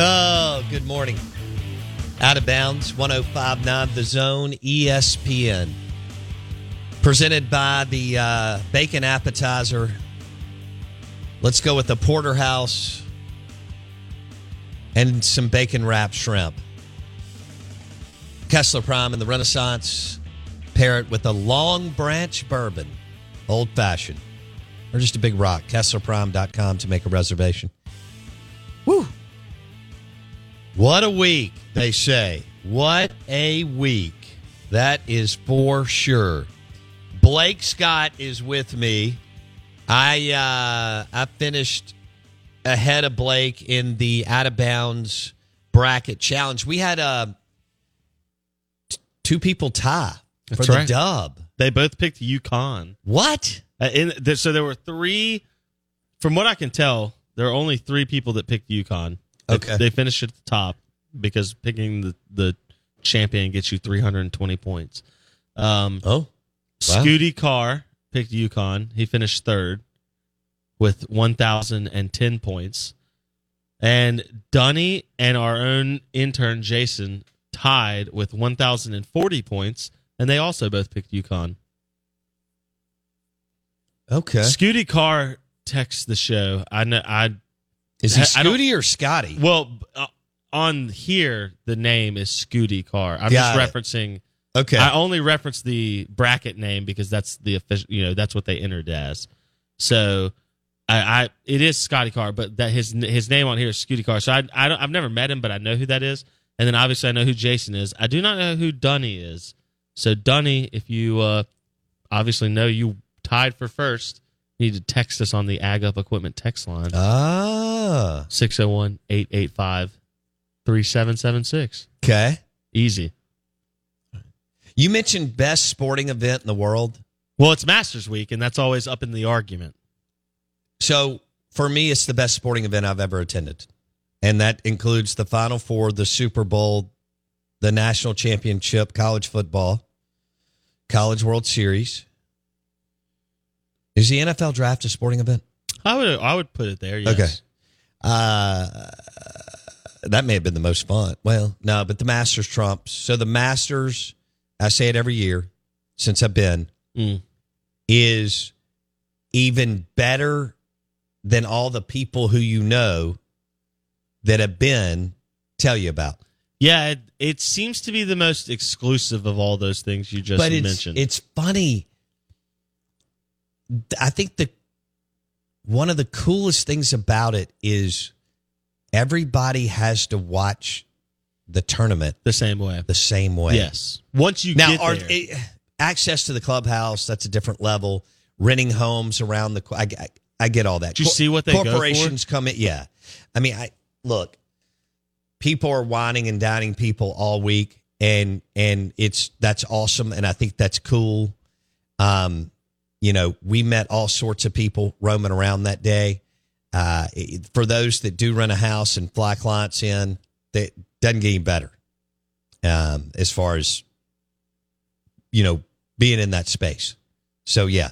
Oh, good morning. Out of bounds, 1059 The Zone, ESPN. Presented by the uh, bacon appetizer. Let's go with the porterhouse and some bacon wrapped shrimp. Kessler Prime and the Renaissance. Pair it with a long branch bourbon, old fashioned, or just a big rock. KesslerPrime.com to make a reservation. Woo! What a week, they say. What a week. That is for sure. Blake Scott is with me. I uh I finished ahead of Blake in the out of bounds bracket challenge. We had a t- two people tie That's for right. the dub. They both picked UConn. What? Uh, in, there, so there were three. From what I can tell, there are only three people that picked UConn. They- Okay. They, finished at the top because picking the, the champion gets you 320 points. Um, Oh. Wow. Scooty Carr picked UConn. He finished third with 1,010 points. And Dunny and our own intern, Jason, tied with 1,040 points. And they also both picked UConn. Okay. Scooty Carr texts the show. I know. I Is he I don't- Scooty or Scotty? well uh, on here the name is Scooty Carr. I'm Got just it. referencing. Okay. I only reference the bracket name because that's the official. You know, that's what they entered as. So, I, I it is Scotty Carr, but that his his name on here is Scooty Carr. So I, I don't, I've never met him, but I know who that is. And then obviously I know who Jason is. I do not know who Dunny is. So Dunny, if you uh, obviously know you tied for first, you need to text us on the Ag Up Equipment text line ah. 601 885 3776. Okay. Easy. You mentioned best sporting event in the world. Well, it's Masters Week, and that's always up in the argument. So for me, it's the best sporting event I've ever attended. And that includes the Final Four, the Super Bowl, the national championship, college football, college World Series. Is the NFL draft a sporting event? I would I would put it there. Yes. Okay. Uh, that may have been the most fun. Well, no, but the Masters trumps. So the Masters, I say it every year since I've been, Mm. is even better than all the people who you know that have been tell you about. Yeah, it, it seems to be the most exclusive of all those things you just but it's, mentioned. it's funny. I think the one of the coolest things about it is everybody has to watch the tournament the same way. the same way. Yes. Once you Now, get are, eh, access to the clubhouse that's a different level. Renting homes around the, I, I, I get all that. Did you see what they corporations come in? Yeah, I mean, I look. People are whining and dining people all week, and and it's that's awesome, and I think that's cool. Um, you know, we met all sorts of people roaming around that day. Uh, for those that do rent a house and fly clients in, that doesn't get any better. Um, as far as you know, being in that space. So yeah.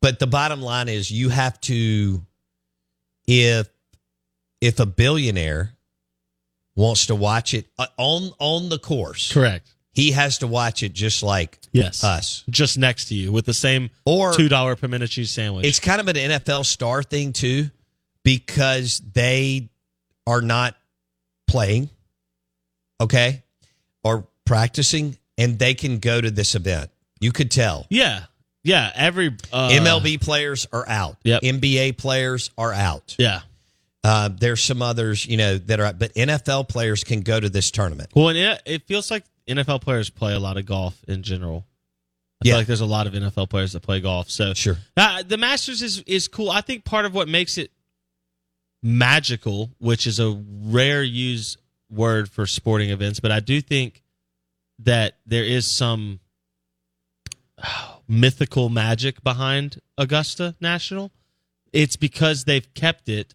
But the bottom line is you have to if if a billionaire wants to watch it uh, on on the course, correct. He has to watch it just like Yes. us. Just next to you with the same Or two dollar pimento cheese sandwich. it's kind of an NFL star thing too, because they are not playing, okay, or practicing, and they can go to this event. You could tell. yeah, yeah. Every uh, MLB players are out. Yep. NBA players are out. Yeah. Uh, there's some others, you know, that are, but NFL players can go to this tournament. Well, and it, it feels like NFL players play a lot of golf in general. I Yeah. feel like there's a lot of NFL players that play golf. So Sure. Uh, the Masters is is cool. I think part of what makes it magical, which is a rare use word for sporting events, but I do think that there is some oh, mythical magic behind Augusta National. It's because they've kept it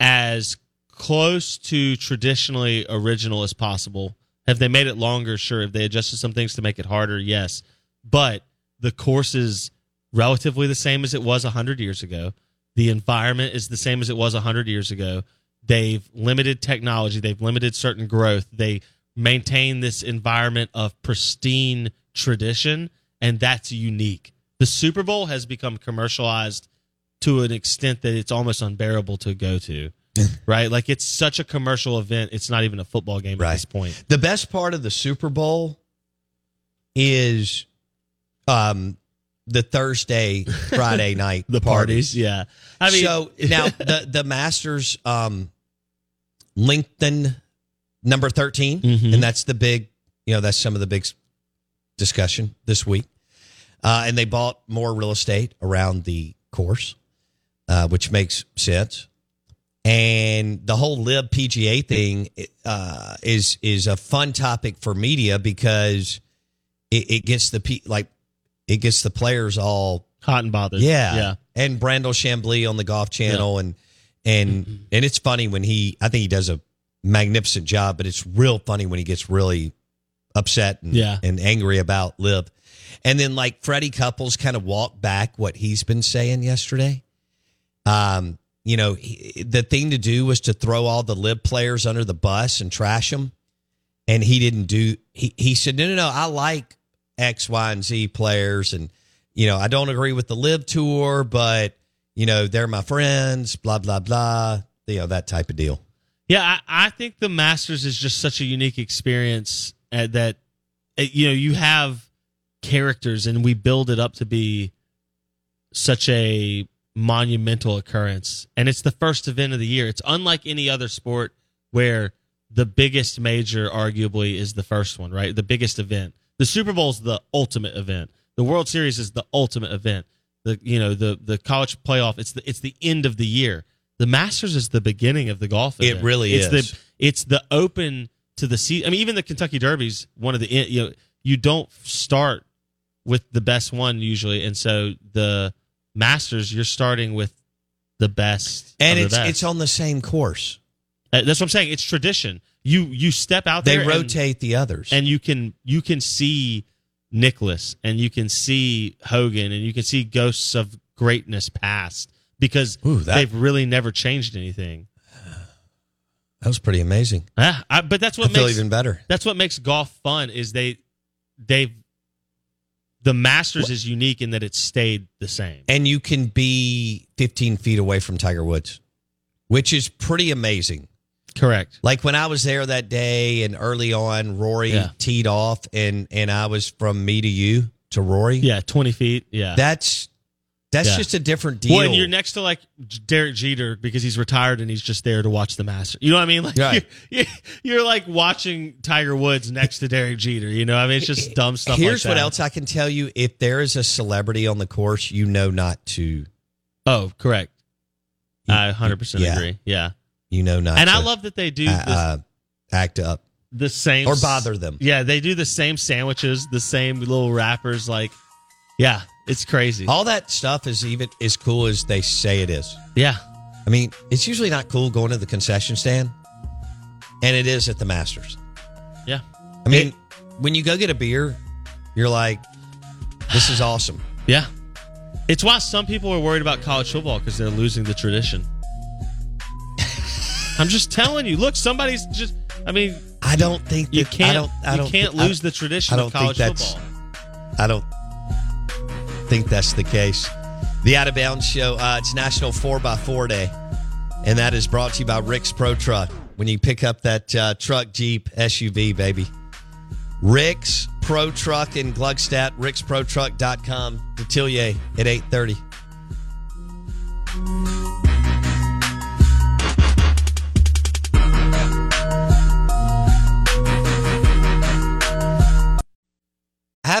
as close to traditionally original as possible. Have they made it longer? Sure. Have they adjusted some things to make it harder? Yes. But the course is relatively the same as it was 100 years ago. The environment is the same as it was 100 years ago. They've limited technology, they've limited certain growth. They maintain this environment of pristine tradition, and that's unique. The Super Bowl has become commercialized to an extent that it's almost unbearable to go to. Right? Like it's such a commercial event, it's not even a football game at this point. The best part of the Super Bowl is um, the Thursday, Friday night The parties, yeah. I mean, so now the the Masters um lengthen number 13 Mhm. and that's the big you know that's some of the big discussion this week uh, and they bought more real estate around the course uh, which makes sense and the whole LIV pga thing uh, is is a fun topic for media because it, it gets the pe- like it gets the players all hot and bothered. yeah. Yeah. And Brandel Chamblee on the golf channel and and and it's funny when he I think he does a magnificent job, but it's real funny when he gets really upset and, Yeah. and angry about LIV. And then like Freddie Couples kind of walked back what he's been saying yesterday. Um, you know, he, the thing to do was to throw all the LIV players under the bus and trash them. And he didn't do he he said, No, no, no, I like X, Y, and Z players and you know, I don't agree with the LIV Tour, but you know, they're my friends, blah blah blah. You know, that type of deal. Yeah, I, I think the Masters is just such a unique experience uh, that uh, you know you have characters, and we build it up to be such a monumental occurrence, and it's the first event of the year. It's unlike any other sport where the biggest major, arguably, is the first one, right? The biggest event. The Super Bowl is the ultimate event. The World Series is the ultimate event. The you know the the college playoff. It's the it's the end of the year. The Masters is the beginning of the golf. It event. really it's is. The, it's the open to the season. I mean, even the Kentucky Derby's one of the you know you don't start with the best one usually, and so the Masters you're starting with the best, And it's best. it's on the same course. Uh, That's what I'm saying. It's tradition. You you step out They there, and- rotate the others. and you can you can see Nicklaus and you can see Hogan and you can see ghosts of greatness past because Ooh, that- they've really never changed anything. that was pretty amazing. Ah, I, but that's I what feel makes even better. that's what makes golf fun is they they've the Masters is unique in that it stayed the same. And you can be 15 feet away from Tiger Woods, which is pretty amazing. Correct. Like when I was there that day and early on, Rory Yeah. teed off and and I was from me to you to Rory. Yeah, 20 feet. Yeah. That's that's Yeah. just a different deal. Well, and you're next to like Derek Jeter because he's retired and he's just there to watch the Masters. You know what I mean? Like Right. you're, you're like watching Tiger Woods next to Derek Jeter. You know, I mean, it's just dumb stuff. Here's like what else I can tell you: if there is a celebrity on the course, you know not to. Oh, correct. I 100 percent Yeah. agree. Yeah, You know not. and to, I love that they do uh, this, uh, act up the same or bother them. Yeah, they do the same sandwiches, the same little wrappers. Like, yeah, it's crazy. All that stuff is even as cool as they say it is. Yeah, I mean, it's usually not cool going to the concession stand, and it is at the Masters. yeah, I mean, when you go get a beer, you're like, "This is awesome." yeah. It's why some people are worried about college football because they're losing the tradition. I'm just telling you. Look, somebody's just. I mean, I don't think you can't. I don't. I you don't, can't I- lose the tradition I don't of college think that's. football. I don't think that's the case. The Out of Bounds Show, uh, it's National 4x4 Day, and that is brought to you by Rick's Pro Truck. When you pick up that uh, truck, Jeep, SUV, baby. Rick's Pro Truck in Gluckstadt, ricksprotruck.com, Detillier at 830.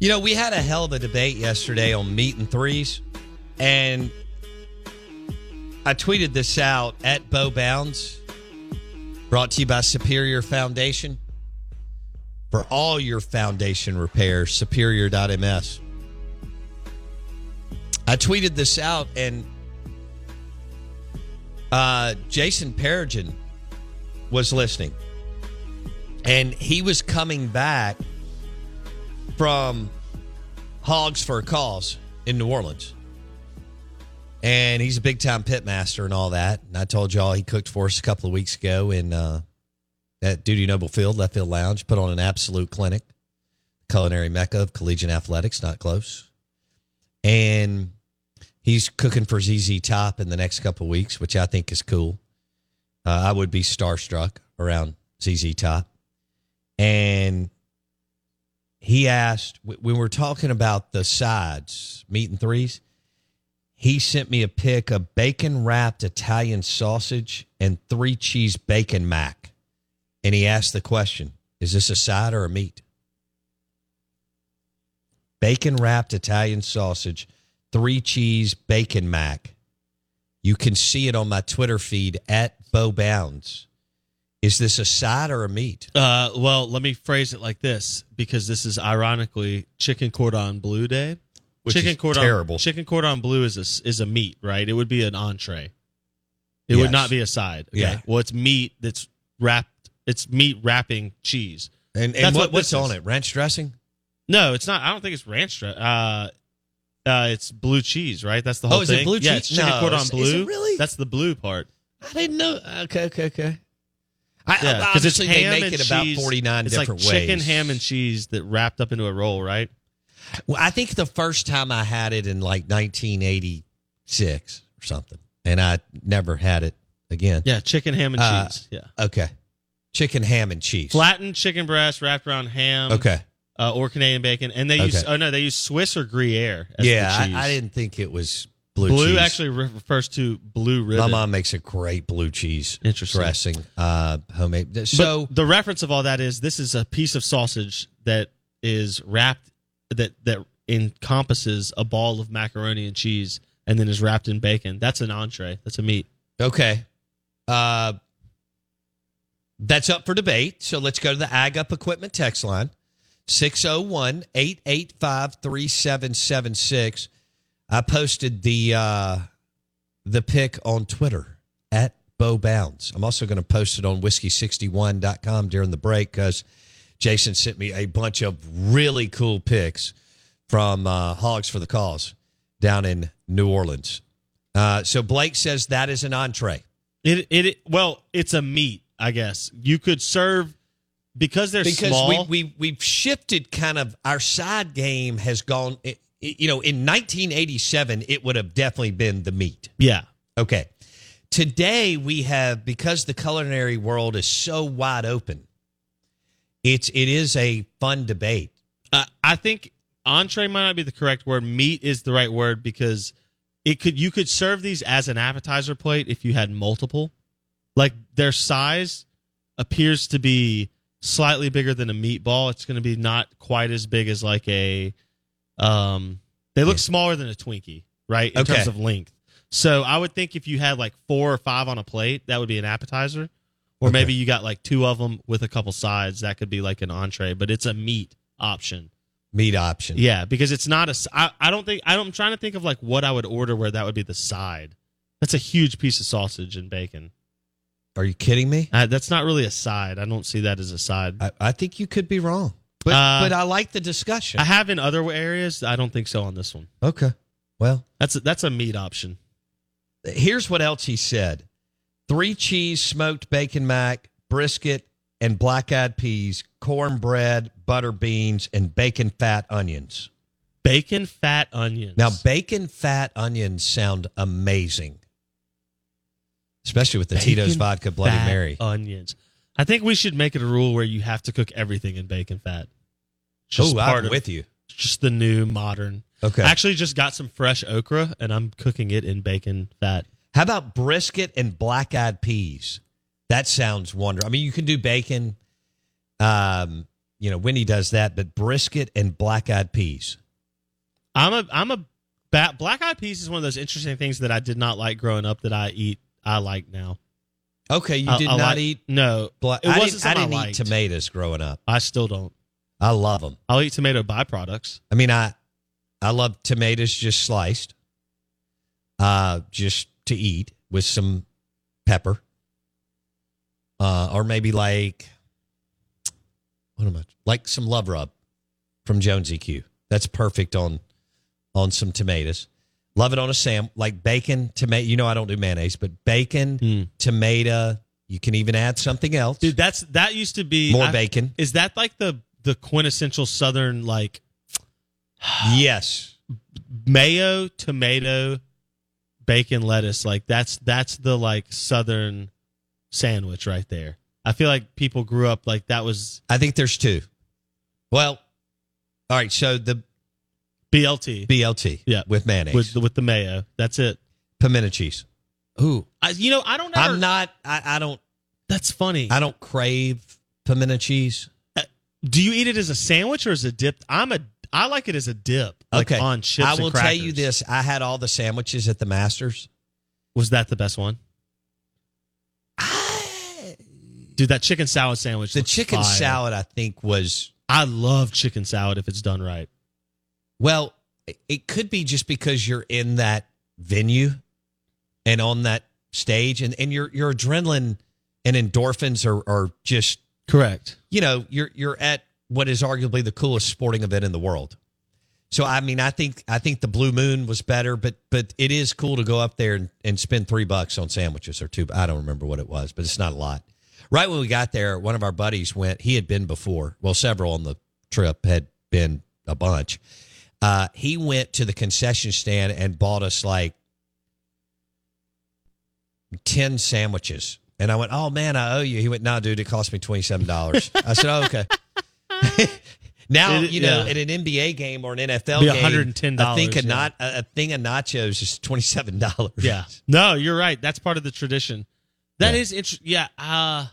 You know, we had a hell of a debate yesterday on meat and threes, and I tweeted this out at Bo Bounds, brought to you by Superior Foundation. For all your foundation repairs, superior.ms. I tweeted this out, and uh, Jason Perigin was listening, and he was coming back from Hogs for a Cause in New Orleans. And he's a big time pit master and all that. And I told y'all he cooked for us a couple of weeks ago in uh, at Dudy Noble Field, Left Field Lounge, put on an absolute clinic, culinary mecca of collegiate athletics, not close. And he's cooking for ZZ Top in the next couple of weeks, which I think is cool. Uh, I would be starstruck around ZZ Top. And he asked when we were talking about the sides, meat and threes. He sent me a pic of bacon wrapped Italian sausage and three cheese bacon mac. And he asked the question Is this a side or a meat? Bacon wrapped Italian sausage, three cheese bacon mac. You can see it on my Twitter feed at Bo Bounds. Is this a side or a meat? Uh, well, let me phrase it like this because this is ironically chicken cordon bleu day. Which chicken is cordon terrible. chicken cordon bleu is a is a meat, right? It would be an entree. It Yes. would not be a side. Okay? Yeah. Well, it's meat that's wrapped. It's meat wrapping cheese. And, and what, what what's on is. it? Ranch dressing? No, it's not. I don't think it's ranch. dressing. Uh, uh, it's blue cheese, right? That's the whole thing. Oh, is it thing. blue Yeah, cheese? it's chicken No, cordon is- is it really? That's the blue part. I didn't know. Okay, okay, okay. I, Yeah, because it's ham they make and it about cheese. 49 it's different like ways. chicken, ham, and cheese that wrapped up into a roll, right? Well, I think the first time I had it in like 1986 or something, and I never had it again. Yeah, chicken, ham, and Uh, cheese. Yeah, Okay. Chicken, ham, and cheese. flattened chicken breast wrapped around ham. Okay. uh, or Canadian bacon, and they use Okay. oh no, they use Swiss or Gruyere. As yeah, the cheese. I, I didn't think it was blue, Blue, cheese. actually re- refers to blue ribbon. My mom makes a great blue cheese Interesting. dressing, uh, homemade. But So the reference of all that is this is a piece of sausage that is wrapped that that encompasses a ball of macaroni and cheese and then is wrapped in bacon. That's an entree. That's a meat. Okay. Uh, that's up for debate. So let's go to the Ag Up Equipment text line 601 885 3776. I posted the uh, the pic on Twitter at Bo Bounds. I'm also going to post it on whiskey61.com during the break because Jason sent me a bunch of really cool pics from uh, Hogs for the Cause down in New Orleans. Uh, so Blake says that is an entree. It it well, it's a meat, I guess. You could serve because they're because small. we, we we've shifted kind of our side game has gone it, it- you know in 1987 it would have definitely been the meat yeah. okay today we have because the culinary world is so wide open it's it is a fun debate Uh, I think entree might not be the correct word. Meat is the right word because it could you could serve these as an appetizer plate if you had multiple. Like their size appears to be slightly bigger than a meatball. It's going to be not quite as big as like a um they look smaller than a Twinkie, right? In Okay. terms of length. So I would think if you had like 4 or 5 on a plate, that would be an appetizer. Or Okay. maybe you got like two of them with a couple sides, that could be like an entree, but it's a meat option. meat option Yeah, because it's not a. I, I don't think. I don't, I'm trying to think of like what I would order where that would be the side. That's a huge piece of sausage and bacon. are you kidding me Uh, that's not really a side. I don't see that as a side. I, I think you could be wrong but Uh, but i like the discussion I have in other areas. I don't think so on this one. okay well That's a, that's a meat option. here's what else he said three cheese smoked bacon mac brisket and black eyed peas cornbread butter beans and bacon fat onions Bacon, fat onions. now bacon fat onions sound amazing especially with the tito's vodka bloody fat mary onions. I think we should make it a rule where you have to cook everything in bacon fat. oh i'm with you Just the new modern. okay I actually just got some fresh okra and I'm cooking it in bacon fat. how about brisket and black eyed peas that sounds wonderful i mean you can do bacon um you know wendy does that but brisket and black eyed peas I'm a I'm a black eyed peas is one of those interesting things that I did not like growing up that I eat. I like now. Okay you I- did I not like- eat No, black it i wasn't didn't, I something didn't eat liked. tomatoes growing up I still don't. i love them I'll eat tomato byproducts. I mean, I I love tomatoes just sliced, uh, just to eat with some pepper, uh, or maybe like what am I like some love rub from Jones EQ. That's perfect on on some tomatoes. Love it on a sam like bacon, tomato. You know I don't do mayonnaise, but bacon, Mm. tomato. You can even add something else. Dude, that's that used to be More I- bacon. Is that like the the quintessential Southern like Yes. mayo, tomato, bacon, lettuce? Like that's that's the like Southern sandwich right there. I feel like people grew up like that was I think there's two. Well, all right. So the BLT BLT, Yeah. with mayonnaise, with the, with the mayo. That's it. pimento cheese. Ooh, I, you know, I don't. Ever, I'm not. I, I don't. That's funny. I don't crave pimento cheese. Uh, do you eat it as a sandwich or as a dip? I'm a. I like it as a dip, like okay, on chips. I will tell you this: I had all the sandwiches at the Masters. Was that the best one? Dude, that chicken salad sandwich. The chicken fire. salad, I think, was I love chicken salad if it's done right. Well. It could be just because you're in that venue and on that stage, and, and your your adrenaline and endorphins are are just Correct. you know you're you're at what is arguably the coolest sporting event in the world. So I mean, I think I think the Blue Moon was better, but but it is cool to go up there and, and spend three bucks on sandwiches or two. I don't remember what it was, but it's not a lot. Right when we got there, one of our buddies went. He had been before. Well, several on the trip had been a bunch. Uh, he went to the concession stand and bought us like ten sandwiches. And I went, "Oh man, I owe you." He went, "No, dude, it cost me twenty seven dollars." I said, oh, "Okay." now It- you know, yeah. at an NBA game or an NFL Be game, $110, I think a yeah. not a, a thing of nachos is twenty seven dollars. Yeah. No, you're right. That's part of the tradition. That Yeah. is interesting. Yeah. Uh,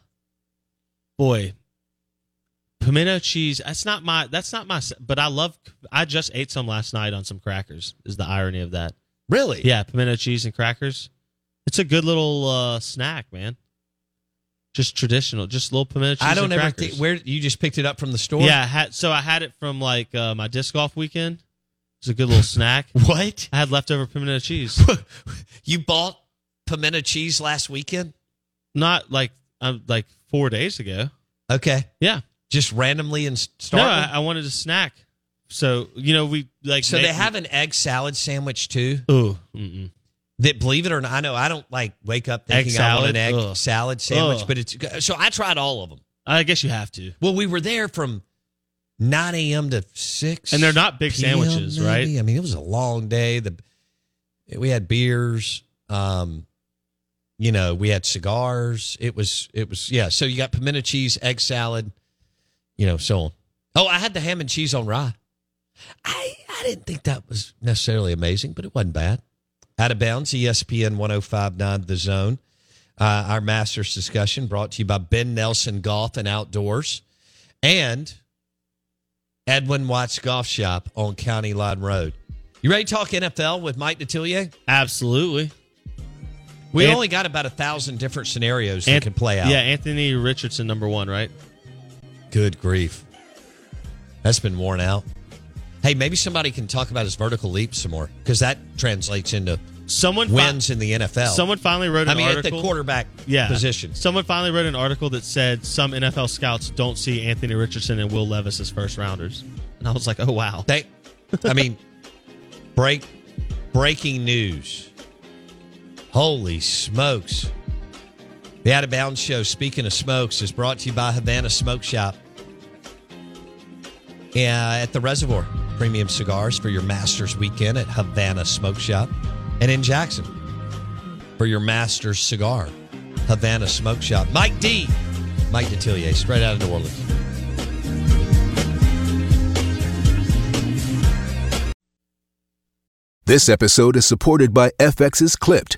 boy, pimento cheese. That's not my. That's not my. But I love. I just ate some last night on some crackers. Is the irony of that? really? Yeah, pimento cheese and crackers. It's a good little uh, snack, man. Just traditional, just little pimento cheese. I don't ever crackers. think where you just picked it up from the store. Yeah, I had, so I had it from like uh, my disc golf weekend. It's a good little snack. What? I had leftover pimento cheese. you bought pimento cheese last weekend? Not like um, like four days ago. Okay, Yeah. Just randomly and s- No. I, I wanted a snack. So you know we like. so they have an egg salad sandwich too. Ooh, mm-mm. That believe it or not, I know I don't like wake up thinking Egg I want an egg Ugh. salad sandwich, Ugh. but it's so I tried all of them. I guess you have to. Well, we were there from 9 a.m. to 6. And they're not big sandwiches, right? I mean, it was a long day. The We had beers. Um, you know, we had cigars. It was, it was, yeah. So you got pimento cheese, egg salad, you know, so on. Oh, I had the ham and cheese on rye. I, I didn't think that was necessarily amazing, but it wasn't bad. Out of bounds, ESPN 1059 The Zone. Uh, our Masters discussion brought to you by Ben Nelson Golf and Outdoors and Edwin Watts Golf Shop on County Line Road. You ready to talk NFL with Mike Detillier? Absolutely. We An- only got about a thousand different scenarios that An- could play out. Yeah, Anthony Richardson, number one, right? Good grief. That's been worn out. Hey, maybe somebody can talk about his vertical leap some more because that translates into Someone fi- wins in the NFL. Someone finally wrote an I mean, article. at the quarterback yeah. position. Someone finally wrote an article that said some NFL scouts don't see Anthony Richardson and Will Levis as first rounders. And I was like, oh, wow. They, I mean, break breaking news. Holy smokes. The Out of Bounds Show, speaking of smokes, is brought to you by Havana Smoke Shop. At the Reservoir. Premium cigars for your Masters weekend at Havana Smoke Shop. And in Jackson for your Masters cigar, Havana Smoke Shop. Mike D. Mike Detillier, straight out of New Orleans. This episode is supported by FX's Clipped,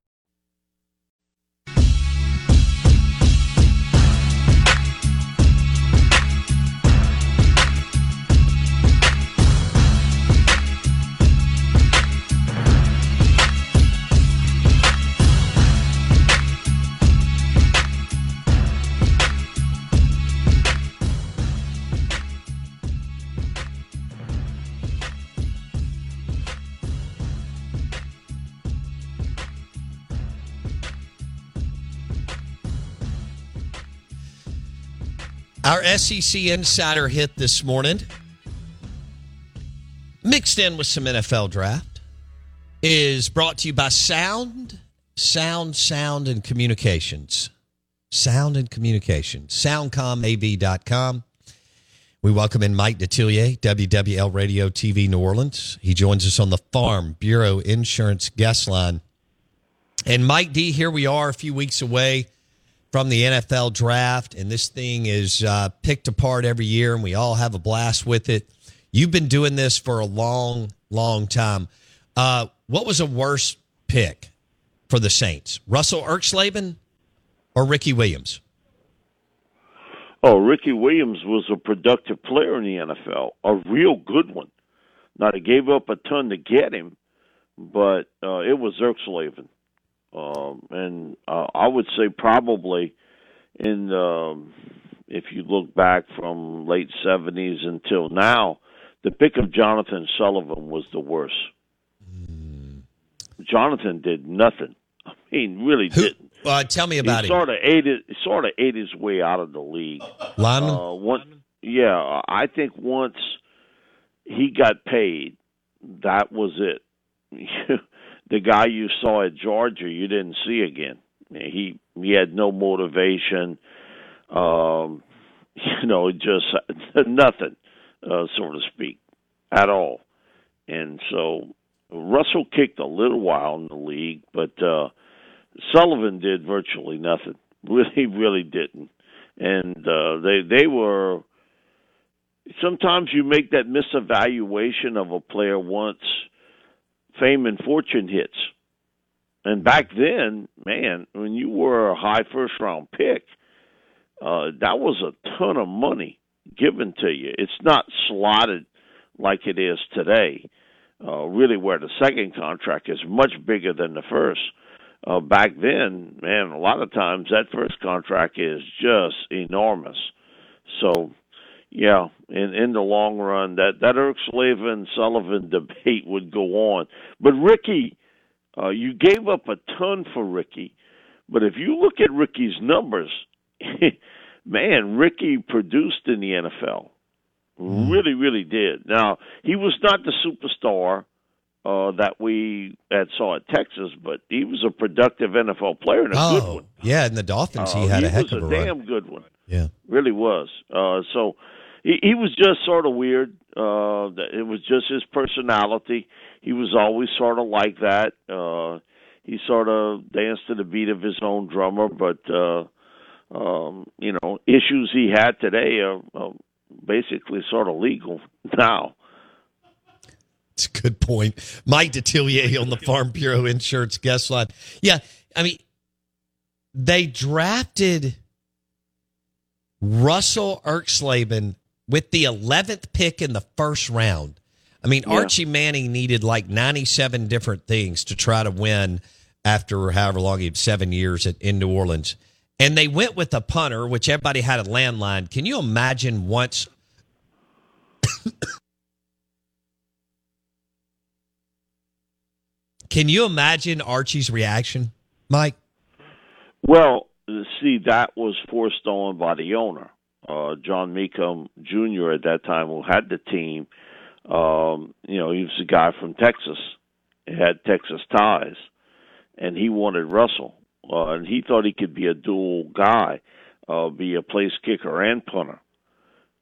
Our SEC Insider hit this morning, mixed in with some NFL draft, is brought to you by Sound, Sound, Sound, and Communications. Sound and Communications. SoundcomAV.com. We welcome in Mike Detillier, WWL Radio TV New Orleans. He joins us on the Farm Bureau Insurance guest line. And Mike D, here we are a few weeks away from the NFL draft, and this thing is uh, picked apart every year, and we all have a blast with it. You've been doing this for a long, long time. Uh, what was a worse pick for the Saints, Russell Erxleben or Ricky Williams? Oh, Ricky Williams was a productive player in the NFL, a real good one. Now they gave up a ton to get him, but uh, it was Erxleben. Um, and uh, I would say probably in um, if you look back from late seventies until now, the pick of Jonathan Sullivan was the worst. Mm. Jonathan did nothing. I mean, really Who, didn't. Uh, tell me about he him. Sort of ate it. Sort of ate his way out of the league. Lineman. Uh, one, yeah, I think once he got paid, that was it. the guy you saw at Georgia, you didn't see again. He he had no motivation. Um, you know, just nothing, uh, so to speak, at all. And so Russell kicked a little while in the league, but uh, Sullivan did virtually nothing. Really, really didn't. And uh, they they were. Sometimes you make that misevaluation of a player once fame and fortune hits. And back then, man, when you were a high first round pick, uh, that was a ton of money given to you. It's not slotted like it is today. Uh, really, where the second contract is much bigger than the first. Uh, back then, man, a lot of times that first contract is just enormous. So yeah, in in the long run, that that Erxleben Sullivan debate would go on. But Ricky, uh, you gave up a ton for Ricky, but if you look at Ricky's numbers, man, Ricky produced in the NFL. Really, really did. Now he was not the superstar uh, that we had saw at Texas, but he was a productive NFL player and a oh, good one. Yeah, in the Dolphins, he uh, had he a heck of a, a run. damn good one. Yeah, really was. Uh, so he, he was just sort of weird. Uh, it was just his personality. He was always sort of like that. Uh, he sort of danced to the beat of his own drummer, but uh, um, you know, issues he had today are, basically sort of legal now. It's a good point. Mike Detillier on the Farm Bureau Insurance guest line. Yeah, I mean, they drafted Russell Erxleben with the 11th pick in the first round. I mean, Yeah. Archie Manning needed like 97 different things to try to win after however long he had seven years at, in New Orleans. And they went with a punter, which everybody had a landline. Can you imagine once Can you imagine Archie's reaction, Mike? Well, see, that was forced on by the owner, uh, John Mecom Jr. at that time, who had the team. Um, you know, he was a guy from Texas, he had Texas ties, and he wanted Russell, uh, and he thought he could be a dual guy, uh, be a place kicker and punter.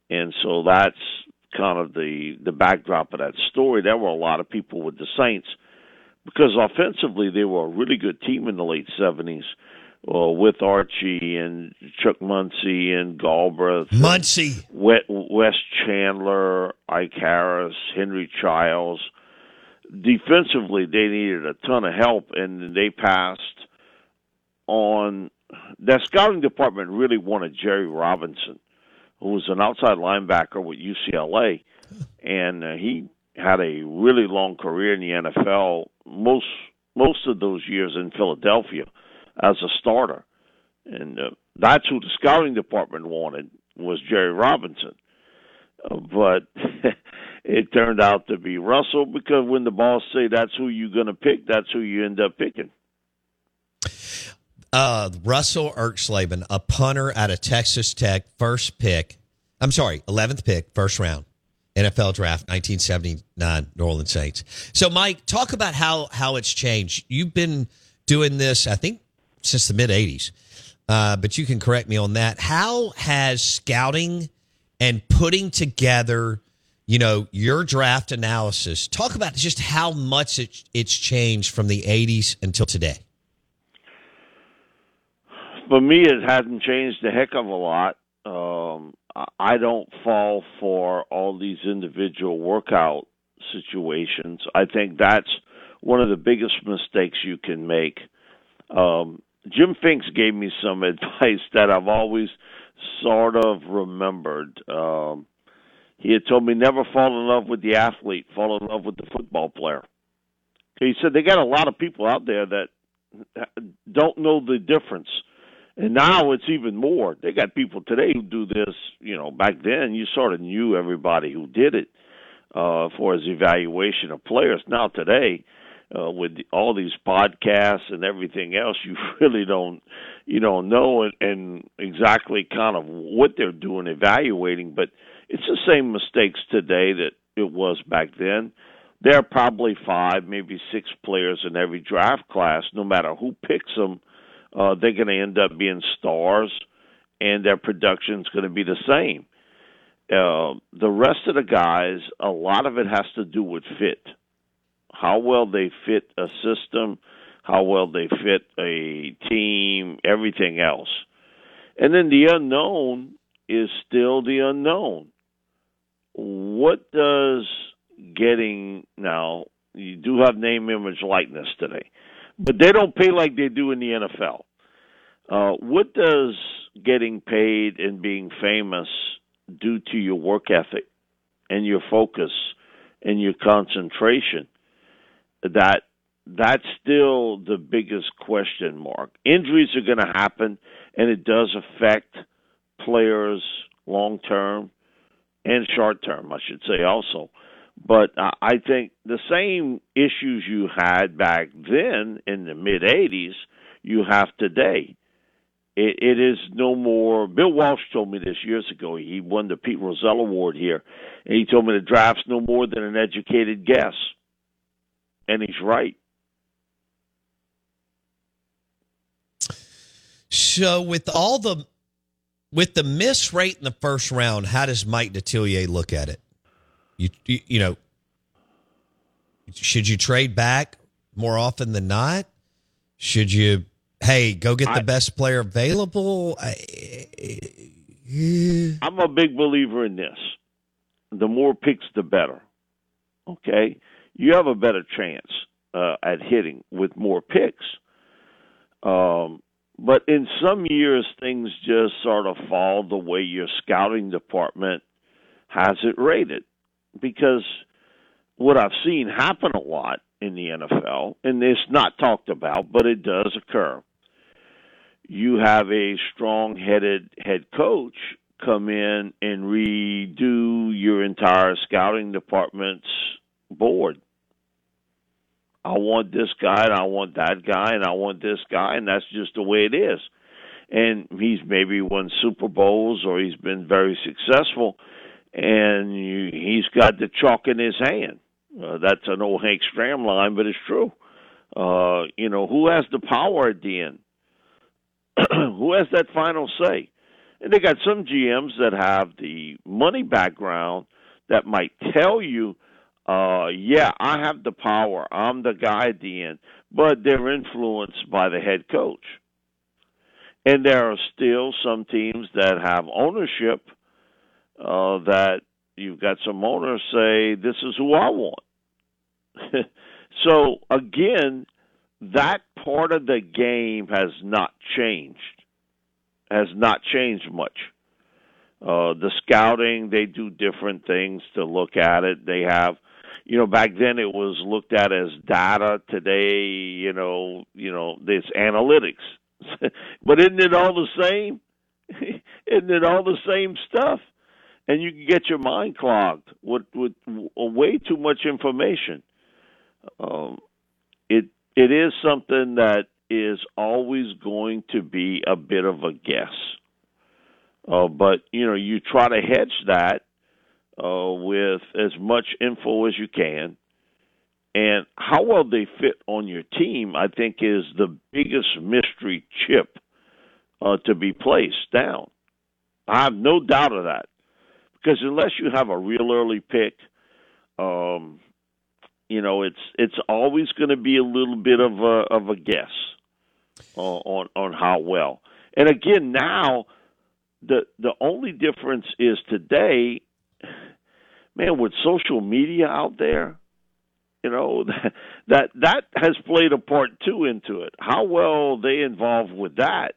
and so that's kind of the the backdrop of that story. There were a lot of people with the Saints because offensively they were a really good team in the late seventies. Uh, with Archie and Chuck Muncie and Galbreath, Muncie, Wes Chandler, Ike Harris, Henry Childs. Defensively, they needed a ton of help, and they passed on. That scouting department really wanted Jerry Robinson, who was an outside linebacker with UCLA, and uh, he had a really long career in the NFL. Most most of those years in Philadelphia as a starter, and uh, that's who the scouting department wanted was Jerry Robinson. Uh, but it turned out to be Russell because when the boss say that's who you're going to pick, that's who you end up picking. Uh, Russell Erxleben, a punter out of Texas Tech, first pick. I'm sorry, 11th pick, first round. NFL draft 1979 New Orleans Saints. So Mike, talk about how how it's changed. You've been doing this I think since the mid 80s. Uh, but you can correct me on that. How has scouting and putting together, you know, your draft analysis, talk about just how much it, it's changed from the 80s until today? For me, it hasn't changed a heck of a lot. Um, I don't fall for all these individual workout situations. I think that's one of the biggest mistakes you can make. Um, Jim Finks gave me some advice that I've always sort of remembered. Um, he had told me never fall in love with the athlete, fall in love with the football player. He said they got a lot of people out there that don't know the difference. And now it's even more. They got people today who do this. You know, back then you sort of knew everybody who did it uh, for his evaluation of players. Now today, uh, with all these podcasts and everything else, you really don't you don't know and, and exactly kind of what they're doing evaluating. But it's the same mistakes today that it was back then. There are probably five, maybe six players in every draft class. No matter who picks them, uh, they're going to end up being stars, and their production's going to be the same. Uh, the rest of the guys, a lot of it has to do with fit how well they fit a system, how well they fit a team, everything else. And then the unknown is still the unknown. What does getting now, you do have name, image, likeness today, but they don't pay like they do in the NFL. Uh, what does getting paid and being famous do to your work ethic and your focus and your concentration? That that's still the biggest question mark. Injuries are going to happen, and it does affect players long term and short term, I should say also. But uh, I think the same issues you had back then in the mid 80s, you have today. It, it is no more. Bill Walsh told me this years ago. He won the Pete Rozelle Award here, and he told me the draft's no more than an educated guess and he's right. So with all the with the miss rate in the first round, how does Mike Detillier look at it? You, you you, know, should you trade back more often than not? Should you hey, go get the I, best player available? I, eh. I'm a big believer in this. The more picks the better. Okay? You have a better chance uh, at hitting with more picks. Um, but in some years, things just sort of fall the way your scouting department has it rated. Because what I've seen happen a lot in the NFL, and it's not talked about, but it does occur. You have a strong headed head coach come in and redo your entire scouting department's board. I want this guy and I want that guy and I want this guy and that's just the way it is. And he's maybe won Super Bowls or he's been very successful and you, he's got the chalk in his hand. Uh, that's an old Hank Stram line, but it's true. Uh, you know, who has the power at the end? who has that final say? And they got some GMs that have the money background that might tell you, uh, yeah, I have the power. I'm the guy at the end. But they're influenced by the head coach. And there are still some teams that have ownership uh, that you've got some owners say, this is who I want. so, again, that part of the game has not changed has not changed much. Uh, the scouting, they do different things to look at it. They have, you know, back then it was looked at as data. Today, you know, you know, this analytics. but isn't it all the same? isn't it all the same stuff? And you can get your mind clogged with with way too much information. Um, it it is something that is always going to be a bit of a guess. Uh, but you know, you try to hedge that uh, with as much info as you can, and how well they fit on your team, I think, is the biggest mystery chip uh, to be placed down. I have no doubt of that, because unless you have a real early pick, um, you know, it's it's always going to be a little bit of a of a guess on on how well. And again, now the the only difference is today, man, with social media out there, you know that that has played a part too into it. How well they involved with that,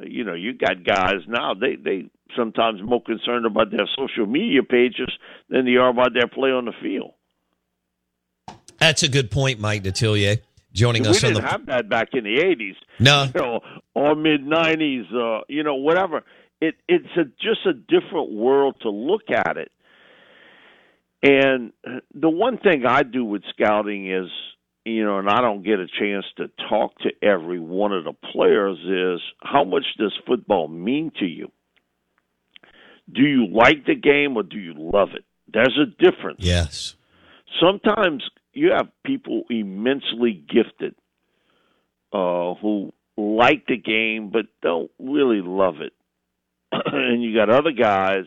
you know, you got guys now they they sometimes more concerned about their social media pages than they are about their play on the field. That's a good point, Mike Detillier joining we us on the. We didn't have that back in the '80s. No, you know, or mid '90s. Uh, you know, whatever. It it's a, just a different world to look at it. And the one thing I do with scouting is, you know, and I don't get a chance to talk to every one of the players is how much does football mean to you? Do you like the game or do you love it? There's a difference. Yes. Sometimes you have people immensely gifted uh, who like the game but don't really love it, and you got other guys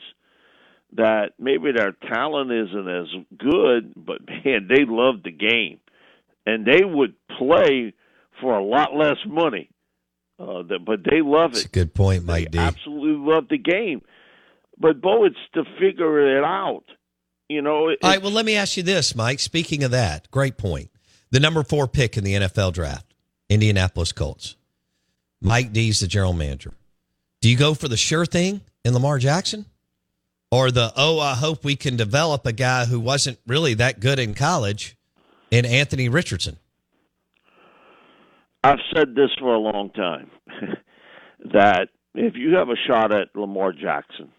that maybe their talent isn't as good, but man, they love the game, and they would play for a lot less money. Uh, but they love That's it. good point, Mike they D. Absolutely love the game. But Bo, it's to figure it out. You know. All right. Well, let me ask you this, Mike. Speaking of that, great point. The number four pick in the NFL draft, Indianapolis Colts. Mike D's the general manager. Do you go for the sure thing in Lamar Jackson? Or the, oh, I hope we can develop a guy who wasn't really that good in college in Anthony Richardson? I've said this for a long time that if you have a shot at Lamar Jackson,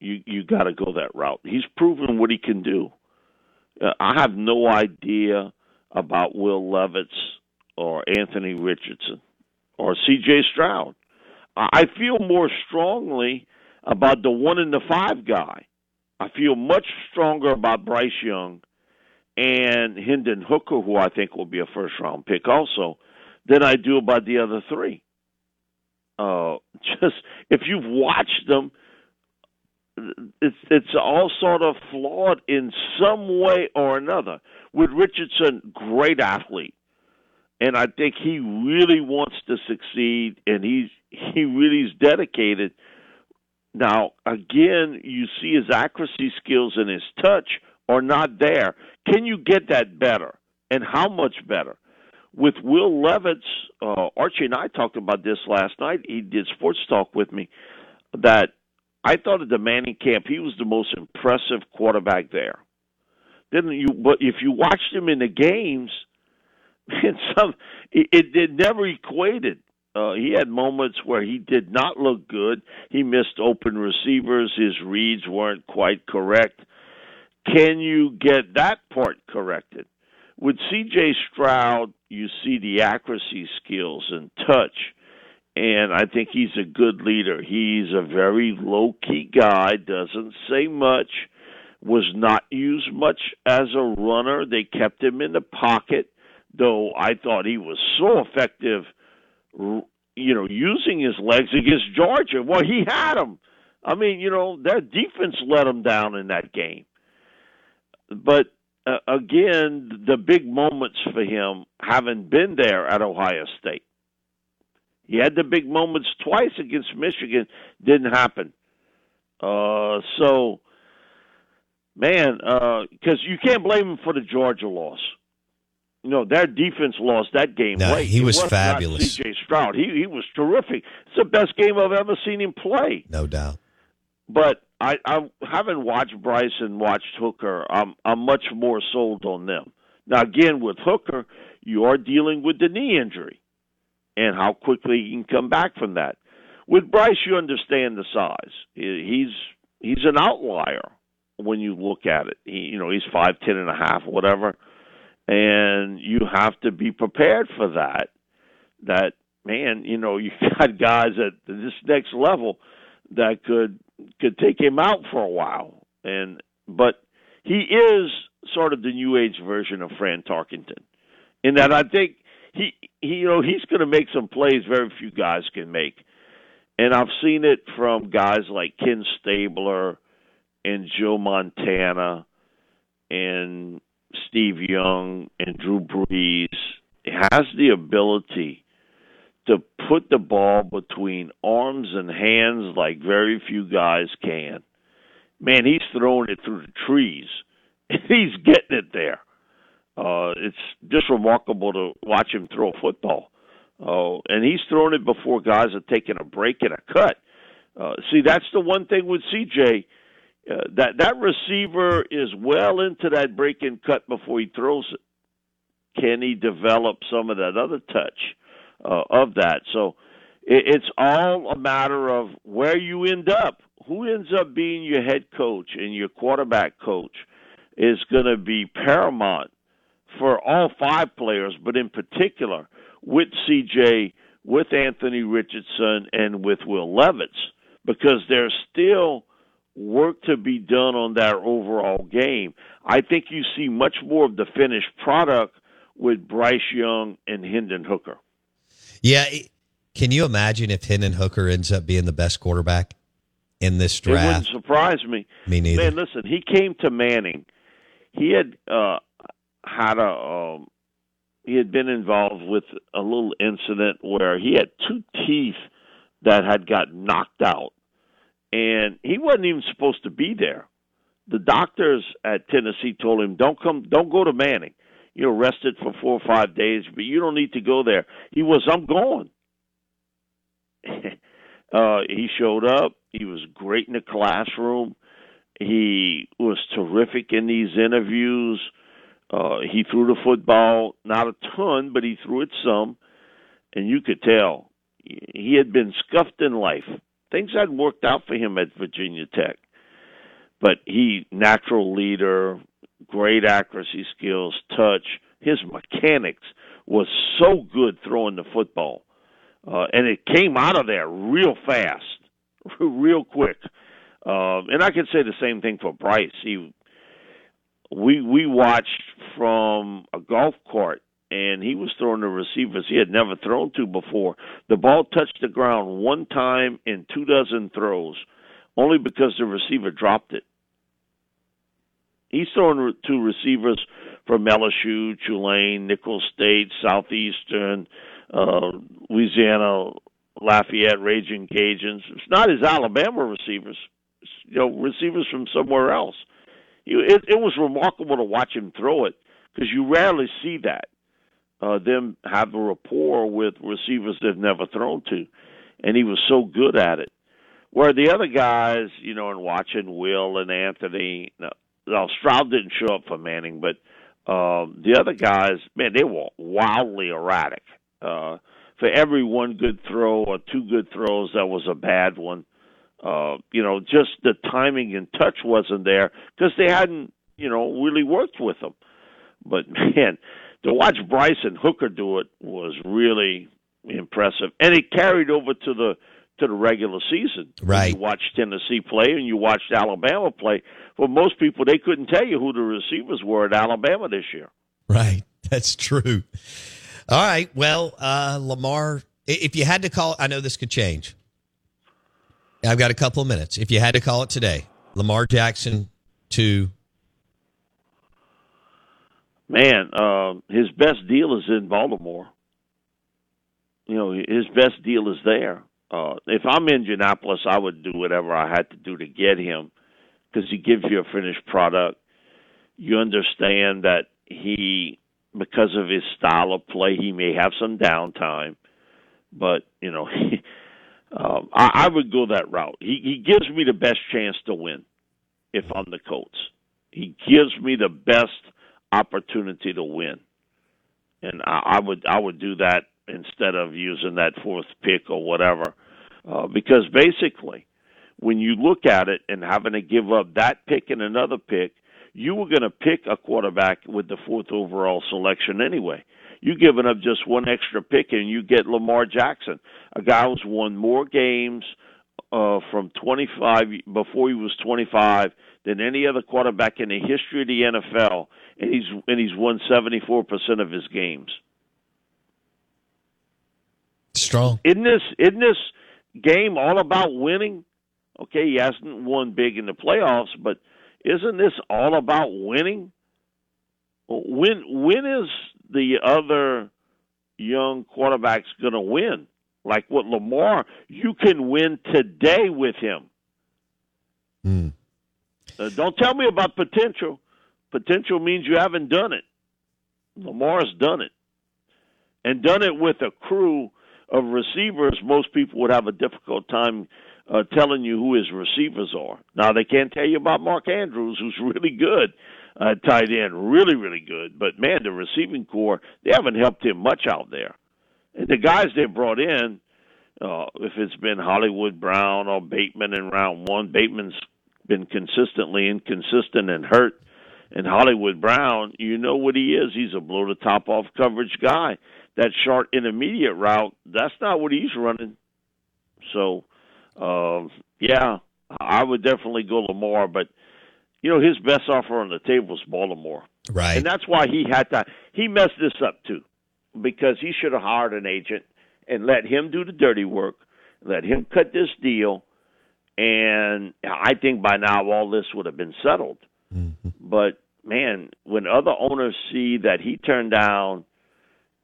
you you got to go that route. He's proven what he can do. Uh, I have no idea about Will Levis or Anthony Richardson or C.J. Stroud. I feel more strongly about the one in the five guy. I feel much stronger about Bryce Young and Hendon Hooker, who I think will be a first round pick also, than I do about the other three. Uh, just if you've watched them, it's it's all sort of flawed in some way or another. With Richardson, great athlete, and I think he really wants to succeed, and he's he really is dedicated. Now, again, you see his accuracy skills and his touch are not there. Can you get that better, and how much better? With Will Levis, uh, Archie and I talked about this last night. He did sports talk with me. That I thought at the Manning camp he was the most impressive quarterback there. Didn't you? But if you watched him in the games, man, some it, it never equated. Uh, he had moments where he did not look good. He missed open receivers. His reads weren't quite correct. Can you get that part corrected? With C.J. Stroud, you see the accuracy skills and touch and I think he's a good leader. He's a very low key guy, doesn't say much, was not used much as a runner. They kept him in the pocket, though I thought he was so effective you know, using his legs against Georgia. Well, he had them. I mean, you know, their defense let them down in that game. But uh, again, the big moments for him haven't been there at Ohio State. He had the big moments twice against Michigan, didn't happen. Uh, so, man, because uh, you can't blame him for the Georgia loss. Know, their defense lost that game no, late. He was, was fabulous. C.J. Stroud, he he was terrific. It's the best game I've ever seen him play. No doubt. But I, I haven't watched Bryce and watched Hooker. I'm I'm much more sold on them. Now again, with Hooker, you are dealing with the knee injury and how quickly he can come back from that. With Bryce, you understand the size. He's he's an outlier when you look at it. He, you know, he's five ten and a half, whatever, and you have to be prepared for that. That man, you know, you got guys at this next level that could could take him out for a while, and but he is sort of the new age version of Fran Tarkenton, in that I think he, he you know he's going to make some plays very few guys can make, and I've seen it from guys like Ken Stabler and Joe Montana and Steve Young and Drew Brees. Has the ability to put the ball between arms and hands like very few guys can. Man, he's throwing it through the trees. He's getting it there. Uh, it's just remarkable to watch him throw a football. Uh, and he's throwing it before guys are taking a break and a cut. Uh, see, that's the one thing with CJ. Uh, that that receiver is well into that break and cut before he throws it. Can he develop some of that other touch uh, of that? So it, it's all a matter of where you end up. Who ends up being your head coach and your quarterback coach is going to be paramount for all five players, but in particular with CJ, with Anthony Richardson, and with Will Levis, because there's still work to be done on their overall game. I think you see much more of the finished product with Bryce Young and Hendon Hooker. Yeah. Can you imagine if Hendon Hooker ends up being the best quarterback in this draft? It wouldn't surprise me. Me neither. Man, listen, he came to Manning. He had uh, had a um, he had been involved with a little incident where he had two teeth that had got knocked out, and he wasn't even supposed to be there. The doctors at Tennessee told him, "Don't come, don't go to Manning. You're arrested for four or five days, but you don't need to go there." He was, "I'm going." uh, he showed up. He was great in the classroom. He was terrific in these interviews. Uh, he threw the football, not a ton, but he threw it some, and you could tell he had been scuffed in life. Things hadn't worked out for him at Virginia Tech, but he natural leader, great accuracy skills, touch. His mechanics was so good throwing the football, uh, and it came out of there real fast, real quick. Uh, and I can say the same thing for Bryce. He we we watched from a golf cart and he was throwing the receivers he had never thrown to before. The ball touched the ground one time in two dozen throws, only because the receiver dropped it. He's throwing to receivers from LSU, Tulane, Nicholls State, Southeastern, uh, Louisiana, Lafayette, Raging Cajuns. It's not his Alabama receivers, it's, you know, receivers from somewhere else it, it was remarkable to watch him throw it because you rarely see that. Uh, them have a rapport with receivers they've never thrown to, and he was so good at it. Where the other guys, you know, and watching Will and Anthony, now Stroud didn't show up for Manning, but um, the other guys, man, they were wildly erratic. Uh, for every one good throw or two good throws, that was a bad one uh, you know, just the timing and touch wasn't there because they hadn't, you know, really worked with them. But man, to watch Bryce and Hooker do it was really impressive, and it carried over to the to the regular season. Right. You watched Tennessee play and you watched Alabama play. For most people, they couldn't tell you who the receivers were at Alabama this year. Right. That's true. All right. Well, uh, Lamar If you had to call, I know this could change. I've got a couple of minutes. If you had to call it today, Lamar Jackson to man, uh, his best deal is in Baltimore. You know, his best deal is there. Uh, if I'm Indianapolis, I would do whatever I had to do to get him because he gives you a finished product. You understand that he, because of his style of play, he may have some downtime, but you know, um, I, I would go that route. He, he gives me the best chance to win if I'm the Colts. He gives me the best opportunity to win, and I, I would I would do that instead of using that fourth pick or whatever, uh, because basically, when you look at it and having to give up that pick and another pick, you were going to pick a quarterback with the fourth overall selection anyway. You giving up just one extra pick and you get Lamar Jackson, a guy who's won more games uh, from 25 before he was 25 than any other quarterback in the history of the NFL, and he's and he's won 74 percent of his games. Strong. Isn't this isn't this game all about winning? Okay, he hasn't won big in the playoffs, but isn't this all about winning? When when is the other young quarterbacks going to win? Like what Lamar, you can win today with him. Mm. Uh, don't tell me about potential. Potential means you haven't done it. Lamar's done it, and done it with a crew of receivers. Most people would have a difficult time uh, telling you who his receivers are. Now they can't tell you about Mark Andrews, who's really good uh, tight end, really really good. But man, the receiving corps they haven't helped him much out there. The guys they brought in, uh, if it's been Hollywood Brown or Bateman in round one, Bateman's been consistently inconsistent and hurt. And Hollywood Brown, you know what he is. He's a blow the top off coverage guy. That short intermediate route, that's not what he's running. So, uh, yeah, I would definitely go Lamar, but you know his best offer on the table is Baltimore, right? And that's why he had to. He messed this up too, because he should have hired an agent and let him do the dirty work, let him cut this deal, and I think by now all this would have been settled. Mm-hmm. But man, when other owners see that he turned down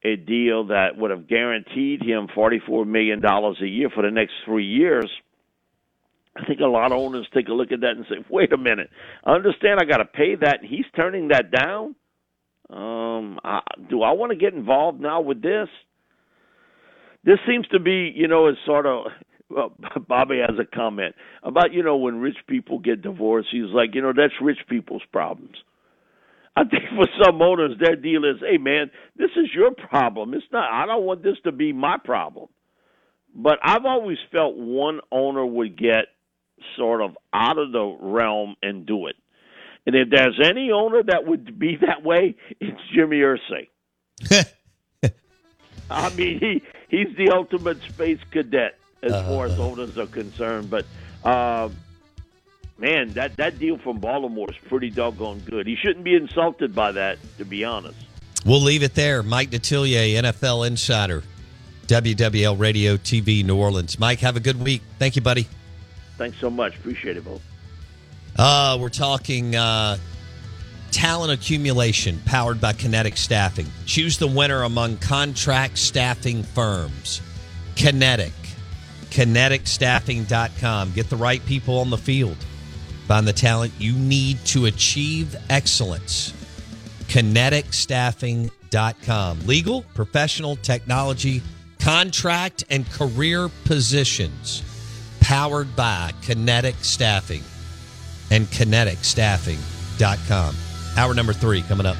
a deal that would have guaranteed him $44 million a year for the next three years, I think a lot of owners take a look at that and say, wait a minute, I understand I got to pay that, and he's turning that down. Um, I, do I want to get involved now with this? This seems to be, you know, it's sort of. Well, Bobby has a comment about you know when rich people get divorced. He's like, you know, that's rich people's problems. I think for some owners, their deal is, hey man, this is your problem. It's not. I don't want this to be my problem. But I've always felt one owner would get sort of out of the realm and do it. And if there's any owner that would be that way, it's Jimmy Irsay. I mean, he he's the ultimate space cadet as uh, far as owners are concerned. But uh, man, that that deal from Baltimore is pretty doggone good. He shouldn't be insulted by that, to be honest. We'll leave it there. Mike Detillier, NFL insider, WWL Radio TV New Orleans. Mike, have a good week. Thank you, buddy. Thanks so much. Appreciate it, both. Uh, we're talking uh, talent accumulation powered by Kinetic Staffing. Choose the winner among contract staffing firms. Kinetic. KineticStaffing.com. Get the right people on the field. Find the talent you need to achieve excellence. KineticStaffing.com. Legal, professional, technology, contract, and career positions. Powered by Kinetic Staffing and KineticStaffing.com. Hour number three coming up.